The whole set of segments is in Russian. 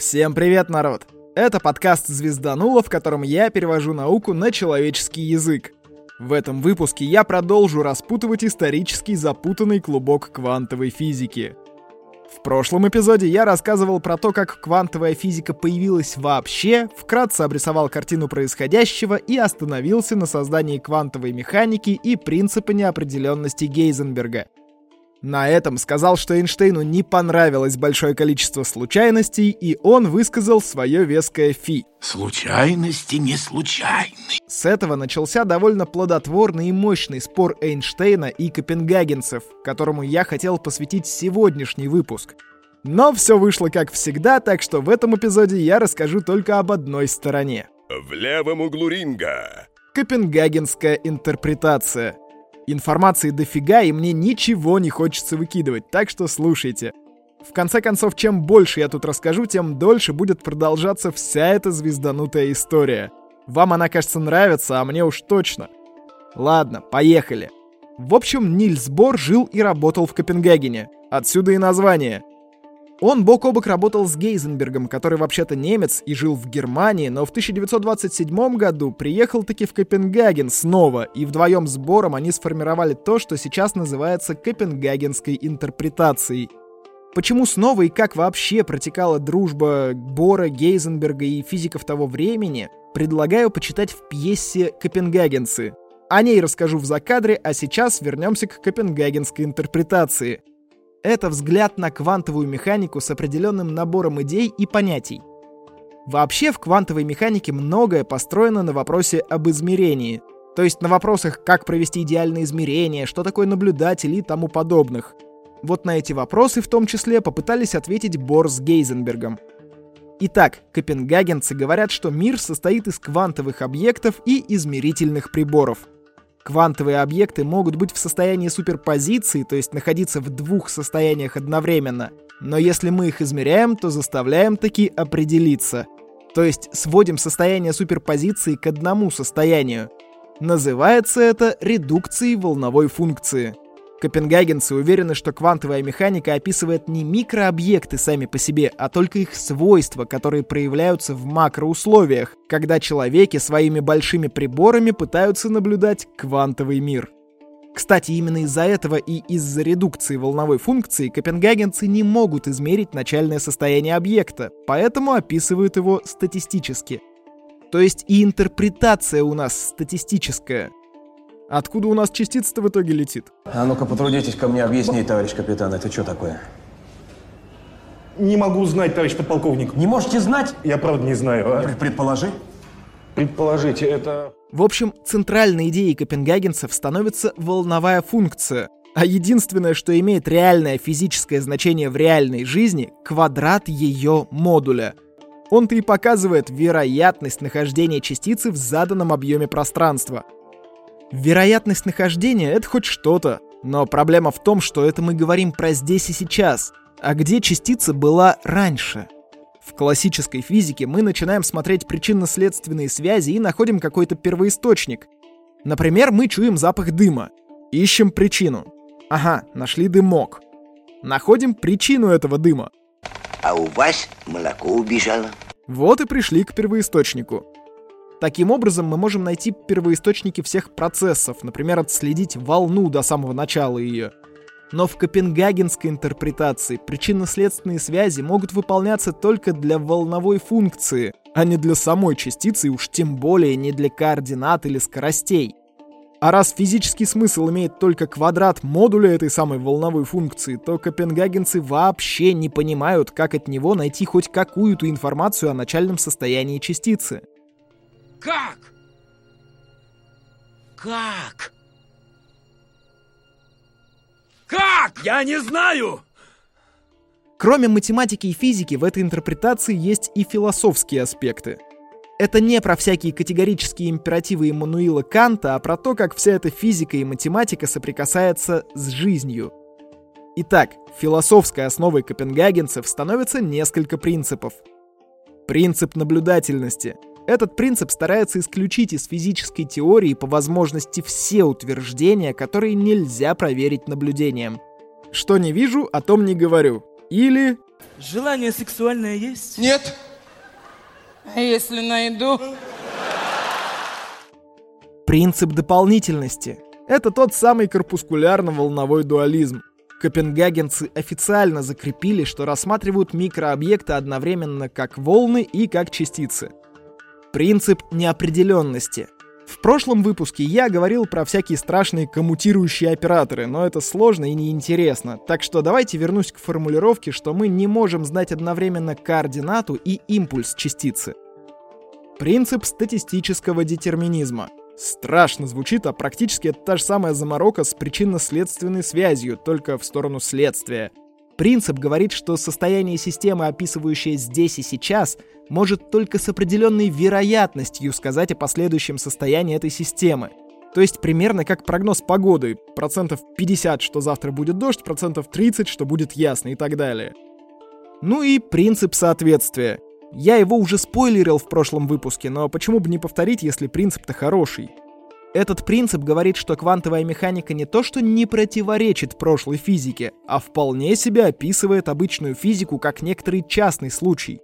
Всем привет, народ! Это подкаст «Звездануло», в котором я перевожу науку на человеческий язык. В этом выпуске я продолжу распутывать исторический запутанный клубок квантовой физики. В прошлом эпизоде я рассказывал про то, как квантовая физика появилась вообще, вкратце обрисовал картину происходящего и остановился на создании квантовой механики и принципа неопределенности Гейзенберга — на этом сказал, что Эйнштейну не понравилось большое количество случайностей, и он высказал свое веское фи. Случайности не случайны. С этого начался довольно плодотворный и мощный спор Эйнштейна и копенгагенцев, которому я хотел посвятить сегодняшний выпуск. Но все вышло как всегда, так что в этом эпизоде я расскажу только об одной стороне. В левом углу ринга. Копенгагенская интерпретация — Информации дофига, и мне ничего не хочется выкидывать, так что слушайте. В конце концов, чем больше я тут расскажу, тем дольше будет продолжаться вся эта звезданутая история. Вам она, кажется, нравится, а мне уж точно. Ладно, поехали. В общем, Нильс Бор жил и работал в Копенгагене. Отсюда и название. Он бок о бок работал с Гейзенбергом, который вообще-то немец и жил в Германии, но в 1927 году приехал таки в Копенгаген снова, и вдвоем с Бором они сформировали то, что сейчас называется Копенгагенской интерпретацией. Почему снова и как вообще протекала дружба Бора, Гейзенберга и физиков того времени, предлагаю почитать в пьесе «Копенгагенцы». О ней расскажу в закадре, а сейчас вернемся к копенгагенской интерпретации — это взгляд на квантовую механику с определенным набором идей и понятий. Вообще в квантовой механике многое построено на вопросе об измерении, то есть на вопросах, как провести идеальное измерение, что такое наблюдатель и тому подобных. Вот на эти вопросы в том числе попытались ответить Бор с Гейзенбергом. Итак, копенгагенцы говорят, что мир состоит из квантовых объектов и измерительных приборов — Квантовые объекты могут быть в состоянии суперпозиции, то есть находиться в двух состояниях одновременно. Но если мы их измеряем, то заставляем таки определиться. То есть сводим состояние суперпозиции к одному состоянию. Называется это редукцией волновой функции. Копенгагенцы уверены, что квантовая механика описывает не микрообъекты сами по себе, а только их свойства, которые проявляются в макроусловиях, когда человеки своими большими приборами пытаются наблюдать квантовый мир. Кстати, именно из-за этого и из-за редукции волновой функции копенгагенцы не могут измерить начальное состояние объекта, поэтому описывают его статистически. То есть и интерпретация у нас статистическая — Откуда у нас частица-то в итоге летит? А ну-ка, потрудитесь ко мне объяснить, товарищ капитан, это что такое? Не могу знать, товарищ подполковник. Не можете знать? Я правда не знаю. А? Предположи. Предположите, это... В общем, центральной идеей копенгагенцев становится волновая функция, а единственное, что имеет реальное физическое значение в реальной жизни — квадрат ее модуля. Он-то и показывает вероятность нахождения частицы в заданном объеме пространства — Вероятность нахождения — это хоть что-то. Но проблема в том, что это мы говорим про здесь и сейчас. А где частица была раньше? В классической физике мы начинаем смотреть причинно-следственные связи и находим какой-то первоисточник. Например, мы чуем запах дыма. Ищем причину. Ага, нашли дымок. Находим причину этого дыма. А у вас молоко убежало. Вот и пришли к первоисточнику. Таким образом, мы можем найти первоисточники всех процессов, например, отследить волну до самого начала ее. Но в копенгагенской интерпретации причинно-следственные связи могут выполняться только для волновой функции, а не для самой частицы и уж тем более не для координат или скоростей. А раз физический смысл имеет только квадрат модуля этой самой волновой функции, то копенгагенцы вообще не понимают, как от него найти хоть какую-то информацию о начальном состоянии частицы. Как? Как? Как? Я не знаю! Кроме математики и физики, в этой интерпретации есть и философские аспекты. Это не про всякие категорические императивы Иммануила Канта, а про то, как вся эта физика и математика соприкасается с жизнью. Итак, философской основой копенгагенцев становится несколько принципов. Принцип наблюдательности — этот принцип старается исключить из физической теории по возможности все утверждения, которые нельзя проверить наблюдением. Что не вижу, о том не говорю. Или Желание сексуальное есть? Нет. А если найду? Принцип дополнительности. Это тот самый корпускулярно-волновой дуализм. Копенгагенцы официально закрепили, что рассматривают микрообъекты одновременно как волны и как частицы. Принцип неопределенности. В прошлом выпуске я говорил про всякие страшные коммутирующие операторы, но это сложно и неинтересно, так что давайте вернусь к формулировке, что мы не можем знать одновременно координату и импульс частицы. Принцип статистического детерминизма. Страшно звучит, а практически это та же самая заморока с причинно-следственной связью, только в сторону следствия. Принцип говорит, что состояние системы, описывающее здесь и сейчас, может только с определенной вероятностью сказать о последующем состоянии этой системы. То есть примерно как прогноз погоды. Процентов 50, что завтра будет дождь, процентов 30, что будет ясно и так далее. Ну и принцип соответствия. Я его уже спойлерил в прошлом выпуске, но почему бы не повторить, если принцип-то хороший? Этот принцип говорит, что квантовая механика не то что не противоречит прошлой физике, а вполне себе описывает обычную физику как некоторый частный случай.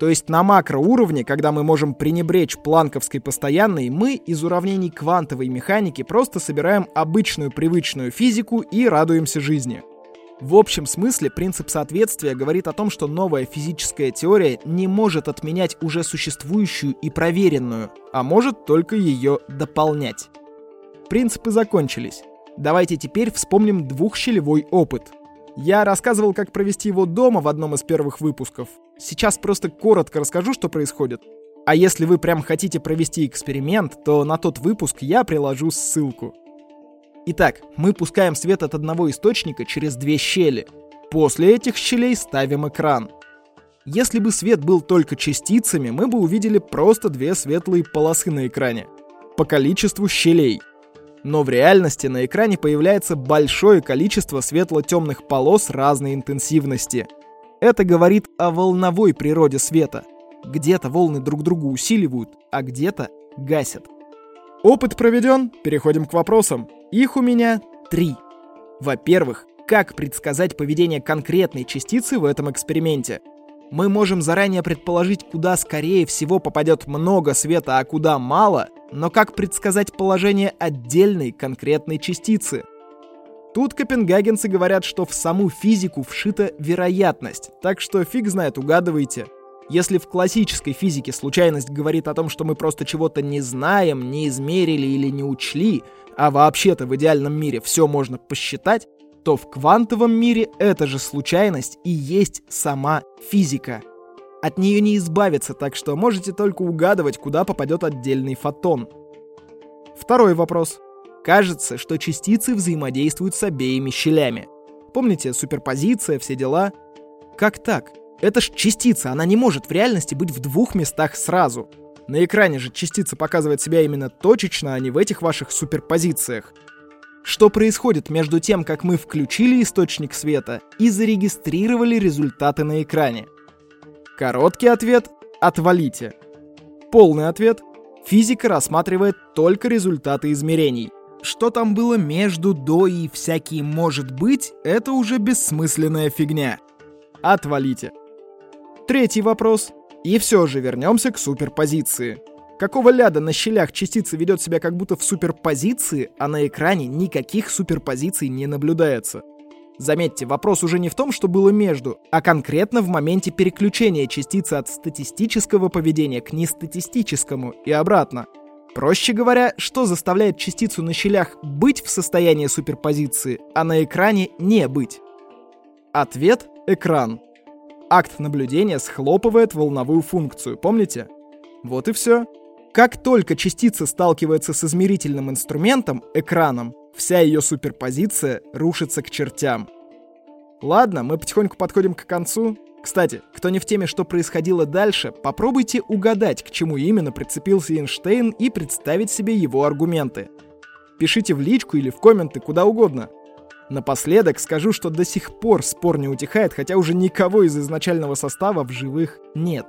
То есть на макроуровне, когда мы можем пренебречь планковской постоянной, мы из уравнений квантовой механики просто собираем обычную привычную физику и радуемся жизни. В общем смысле принцип соответствия говорит о том, что новая физическая теория не может отменять уже существующую и проверенную, а может только ее дополнять. Принципы закончились. Давайте теперь вспомним двухщелевой опыт. Я рассказывал, как провести его дома в одном из первых выпусков. Сейчас просто коротко расскажу, что происходит. А если вы прям хотите провести эксперимент, то на тот выпуск я приложу ссылку. Итак, мы пускаем свет от одного источника через две щели. После этих щелей ставим экран. Если бы свет был только частицами, мы бы увидели просто две светлые полосы на экране. По количеству щелей – но в реальности на экране появляется большое количество светло-темных полос разной интенсивности. Это говорит о волновой природе света. Где-то волны друг друга усиливают, а где-то гасят. Опыт проведен, переходим к вопросам. Их у меня три. Во-первых, как предсказать поведение конкретной частицы в этом эксперименте? Мы можем заранее предположить, куда скорее всего попадет много света, а куда мало, но как предсказать положение отдельной конкретной частицы? Тут копенгагенцы говорят, что в саму физику вшита вероятность, так что фиг знает, угадывайте. Если в классической физике случайность говорит о том, что мы просто чего-то не знаем, не измерили или не учли, а вообще-то в идеальном мире все можно посчитать, то в квантовом мире эта же случайность и есть сама физика. От нее не избавиться, так что можете только угадывать, куда попадет отдельный фотон. Второй вопрос. Кажется, что частицы взаимодействуют с обеими щелями. Помните, суперпозиция, все дела? Как так? Это ж частица, она не может в реальности быть в двух местах сразу. На экране же частица показывает себя именно точечно, а не в этих ваших суперпозициях. Что происходит между тем, как мы включили источник света и зарегистрировали результаты на экране? Короткий ответ – отвалите. Полный ответ – физика рассматривает только результаты измерений. Что там было между, до и всякие может быть – это уже бессмысленная фигня. Отвалите. Третий вопрос. И все же вернемся к суперпозиции. Какого ляда на щелях частица ведет себя как будто в суперпозиции, а на экране никаких суперпозиций не наблюдается? Заметьте, вопрос уже не в том, что было между, а конкретно в моменте переключения частицы от статистического поведения к нестатистическому и обратно. Проще говоря, что заставляет частицу на щелях быть в состоянии суперпозиции, а на экране не быть? Ответ — экран. Акт наблюдения схлопывает волновую функцию, помните? Вот и все. Как только частица сталкивается с измерительным инструментом, экраном, вся ее суперпозиция рушится к чертям. Ладно, мы потихоньку подходим к концу. Кстати, кто не в теме, что происходило дальше, попробуйте угадать, к чему именно прицепился Эйнштейн и представить себе его аргументы. Пишите в личку или в комменты, куда угодно. Напоследок скажу, что до сих пор спор не утихает, хотя уже никого из изначального состава в живых нет.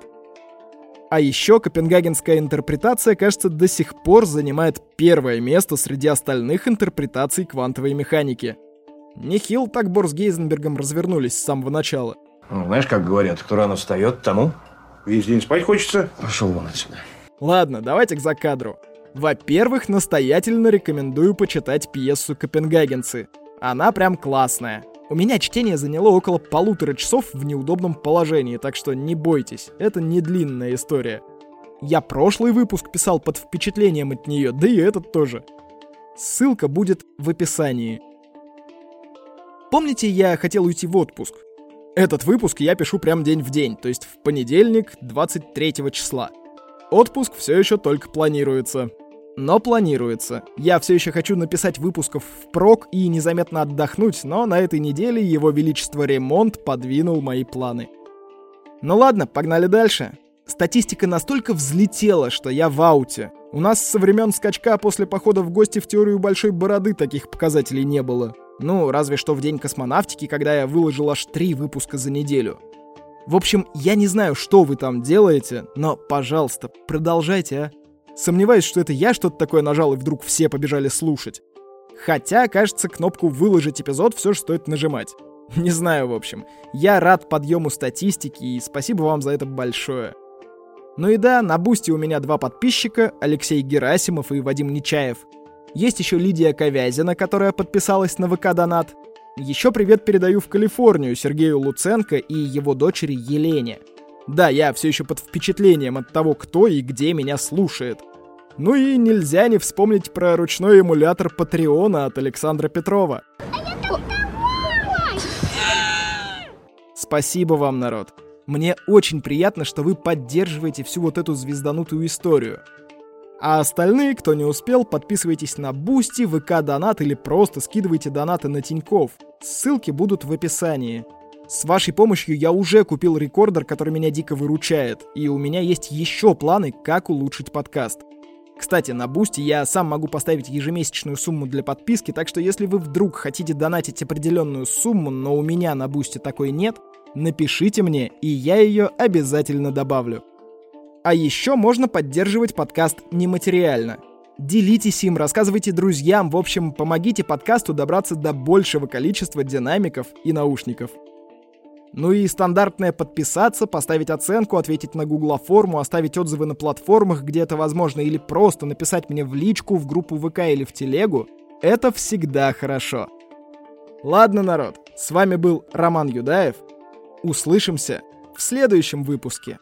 А еще копенгагенская интерпретация, кажется, до сих пор занимает первое место среди остальных интерпретаций квантовой механики. Нехил так Бор с Гейзенбергом развернулись с самого начала. Ну, знаешь, как говорят, кто рано встает, тому Весь день спать хочется. пошел вон отсюда. Ладно, давайте к закадру. Во-первых, настоятельно рекомендую почитать пьесу «Копенгагенцы». Она прям классная. У меня чтение заняло около полутора часов в неудобном положении, так что не бойтесь, это не длинная история. Я прошлый выпуск писал под впечатлением от нее, да и этот тоже. Ссылка будет в описании. Помните, я хотел уйти в отпуск? Этот выпуск я пишу прям день в день, то есть в понедельник, 23 числа. Отпуск все еще только планируется. Но планируется. Я все еще хочу написать выпусков впрок и незаметно отдохнуть, но на этой неделе его величество ремонт подвинул мои планы. Ну ладно, погнали дальше. Статистика настолько взлетела, что я в ауте. У нас со времен скачка после похода в гости в теорию большой бороды таких показателей не было. Ну, разве что в день космонавтики, когда я выложил аж три выпуска за неделю. В общем, я не знаю, что вы там делаете, но, пожалуйста, продолжайте, а. Сомневаюсь, что это я что-то такое нажал, и вдруг все побежали слушать. Хотя, кажется, кнопку «Выложить эпизод» все же стоит нажимать. Не знаю, в общем. Я рад подъему статистики, и спасибо вам за это большое. Ну и да, на Boosty у меня два подписчика, Алексей Герасимов и Вадим Нечаев. Есть еще Лидия Ковязина, которая подписалась на ВК-донат. Еще привет передаю в Калифорнию Сергею Луценко и его дочери Елене. Да, я все еще под впечатлением от того, кто и где меня слушает. Ну и нельзя не вспомнить про ручной эмулятор Patreon а от Александра Петрова. Спасибо вам, народ. Мне очень приятно, что вы поддерживаете всю вот эту звезданутую историю. А остальные, кто не успел, подписывайтесь на Boosty, ВК Донат или просто скидывайте донаты на Тиньков. Ссылки будут в описании. С вашей помощью я уже купил рекордер, который меня дико выручает, и у меня есть еще планы, как улучшить подкаст. Кстати, на Boosty я сам могу поставить ежемесячную сумму для подписки, так что если вы вдруг хотите донатить определенную сумму, но у меня на Boosty такой нет, напишите мне, и я ее обязательно добавлю. А еще можно поддерживать подкаст нематериально. Делитесь им, рассказывайте друзьям, в общем, помогите подкасту добраться до большего количества динамиков и наушников. Ну и стандартное подписаться, поставить оценку, ответить на Гугла форму, оставить отзывы на платформах, где это возможно, или просто написать мне в личку, в группу ВК или в телегу — это всегда хорошо. Ладно, народ, с вами был Роман Юдаев. Услышимся в следующем выпуске.